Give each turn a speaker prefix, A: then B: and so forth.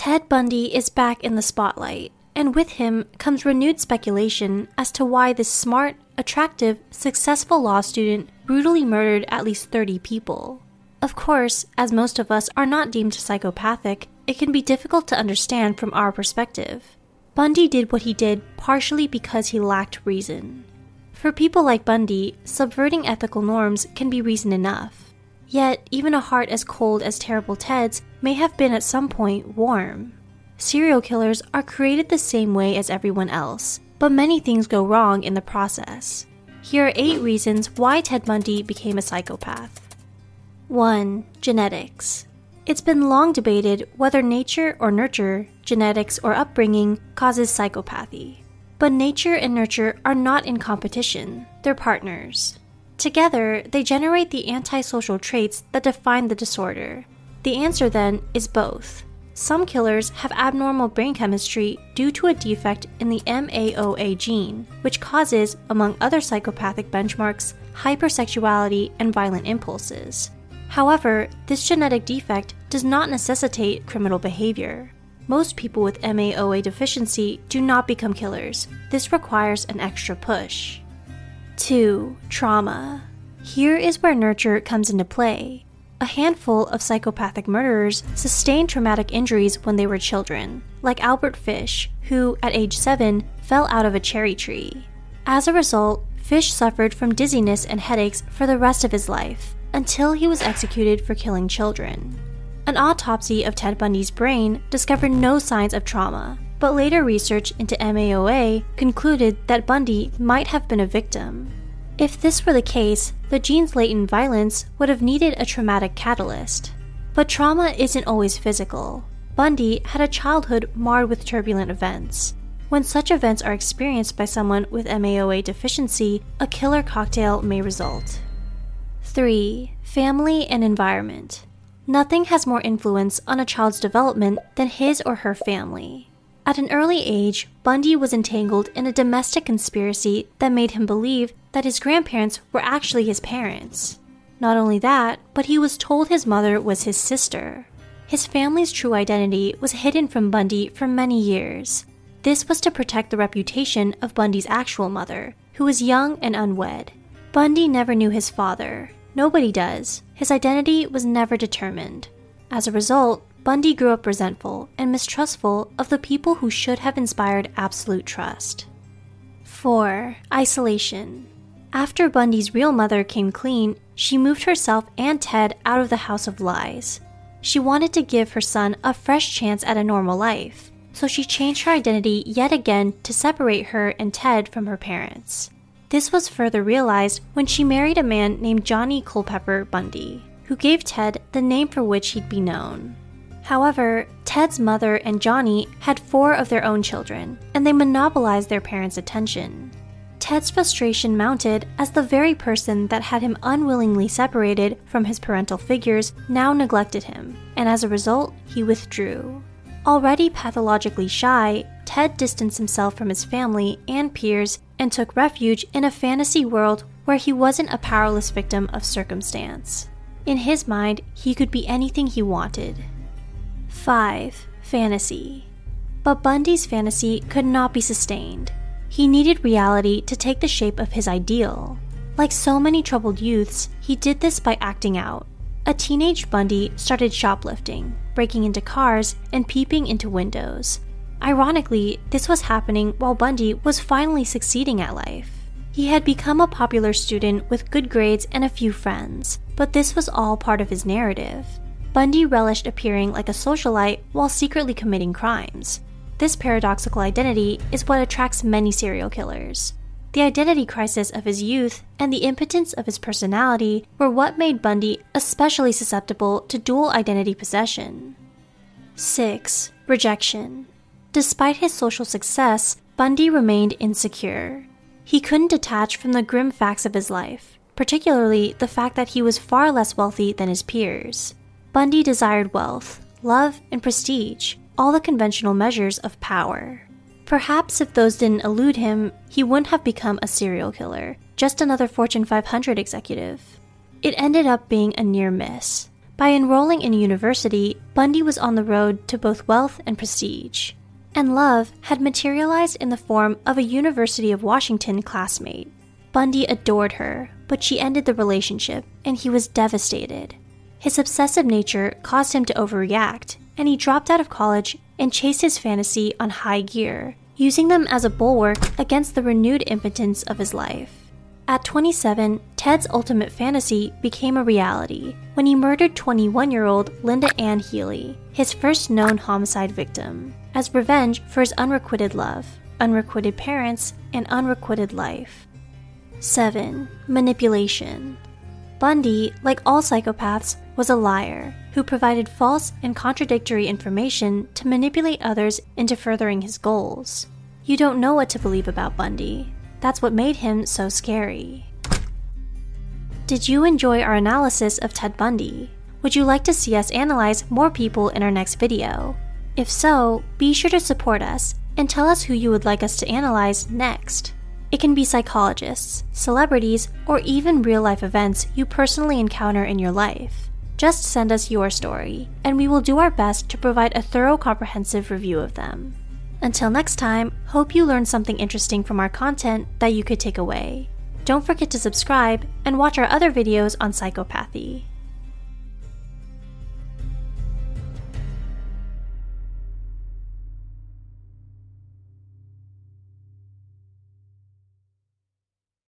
A: Ted Bundy is back in the spotlight, and with him comes renewed speculation as to why this smart, attractive, successful law student brutally murdered at least 30 people. Of course, as most of us are not deemed psychopathic, it can be difficult to understand from our perspective. Bundy did what he did partially because he lacked reason. For people like Bundy, subverting ethical norms can be reason enough. Yet, even a heart as cold as Terrible Ted's may have been at some point warm. Serial killers are created the same way as everyone else, but many things go wrong in the process. Here are eight reasons why Ted Bundy became a psychopath. 1. Genetics. It's been long debated whether nature or nurture, genetics or upbringing, causes psychopathy. But nature and nurture are not in competition, they're partners. Together, they generate the antisocial traits that define the disorder. The answer then is both. Some killers have abnormal brain chemistry due to a defect in the MAOA gene, which causes, among other psychopathic benchmarks, hypersexuality and violent impulses. However, this genetic defect does not necessitate criminal behavior. Most people with MAOA deficiency do not become killers. This requires an extra push. 2. Trauma. Here is where nurture comes into play. A handful of psychopathic murderers sustained traumatic injuries when they were children, like Albert Fish, who, at age 7, fell out of a cherry tree. As a result, Fish suffered from dizziness and headaches for the rest of his life, until he was executed for killing children. An autopsy of Ted Bundy's brain discovered no signs of trauma, but later research into MAOA concluded that Bundy might have been a victim. If this were the case, the gene's latent violence would have needed a traumatic catalyst. But trauma isn't always physical. Bundy had a childhood marred with turbulent events. When such events are experienced by someone with MAOA deficiency, a killer cocktail may result. 3. Family and environment. Nothing has more influence on a child's development than his or her family. At an early age, Bundy was entangled in a domestic conspiracy that made him believe that his grandparents were actually his parents. Not only that, but he was told his mother was his sister. His family's true identity was hidden from Bundy for many years. This was to protect the reputation of Bundy's actual mother, who was young and unwed. Bundy never knew his father. Nobody does. His identity was never determined. As a result, Bundy grew up resentful and mistrustful of the people who should have inspired absolute trust. 4. Isolation. After Bundy's real mother came clean, she moved herself and Ted out of the house of lies. She wanted to give her son a fresh chance at a normal life, so she changed her identity yet again to separate her and Ted from her parents. This was further realized when she married a man named Johnny Culpepper Bundy, who gave Ted the name for which he'd be known. However, Ted's mother and Johnny had four of their own children, and they monopolized their parents' attention. Ted's frustration mounted as the very person that had him unwillingly separated from his parental figures now neglected him, and as a result, he withdrew. Already pathologically shy, Ted distanced himself from his family and peers and took refuge in a fantasy world where he wasn't a powerless victim of circumstance. In his mind, he could be anything he wanted. 5. Fantasy. But Bundy's fantasy could not be sustained. He needed reality to take the shape of his ideal. Like so many troubled youths, he did this by acting out. A teenage Bundy started shoplifting, breaking into cars, and peeping into windows. Ironically, this was happening while Bundy was finally succeeding at life. He had become a popular student with good grades and a few friends, but this was all part of his narrative. Bundy relished appearing like a socialite while secretly committing crimes. This paradoxical identity is what attracts many serial killers. The identity crisis of his youth and the impotence of his personality were what made Bundy especially susceptible to dual identity possession. 6. Rejection. Despite his social success, Bundy remained insecure. He couldn't detach from the grim facts of his life, particularly the fact that he was far less wealthy than his peers. Bundy desired wealth, love, and prestige, all the conventional measures of power. Perhaps if those didn't elude him, he wouldn't have become a serial killer, just another Fortune 500 executive. It ended up being a near miss. By enrolling in a university, Bundy was on the road to both wealth and prestige. And love had materialized in the form of a University of Washington classmate. Bundy adored her, but she ended the relationship, and he was devastated. His obsessive nature caused him to overreact, and he dropped out of college and chased his fantasy on high gear, using them as a bulwark against the renewed impotence of his life. At 27, Ted's ultimate fantasy became a reality when he murdered 21 year old Linda Ann Healy, his first known homicide victim, as revenge for his unrequited love, unrequited parents, and unrequited life. 7. Manipulation. Bundy, like all psychopaths, was a liar who provided false and contradictory information to manipulate others into furthering his goals. You don't know what to believe about Bundy, that's what made him so scary. Did you enjoy our analysis of Ted Bundy? Would you like to see us analyze more people in our next video? If so, be sure to support us and tell us who you would like us to analyze next. It can be psychologists, celebrities, or even real life events you personally encounter in your life. Just send us your story, and we will do our best to provide a thorough, comprehensive review of them. Until next time, hope you learned something interesting from our content that you could take away. Don't forget to subscribe and watch our other videos on psychopathy.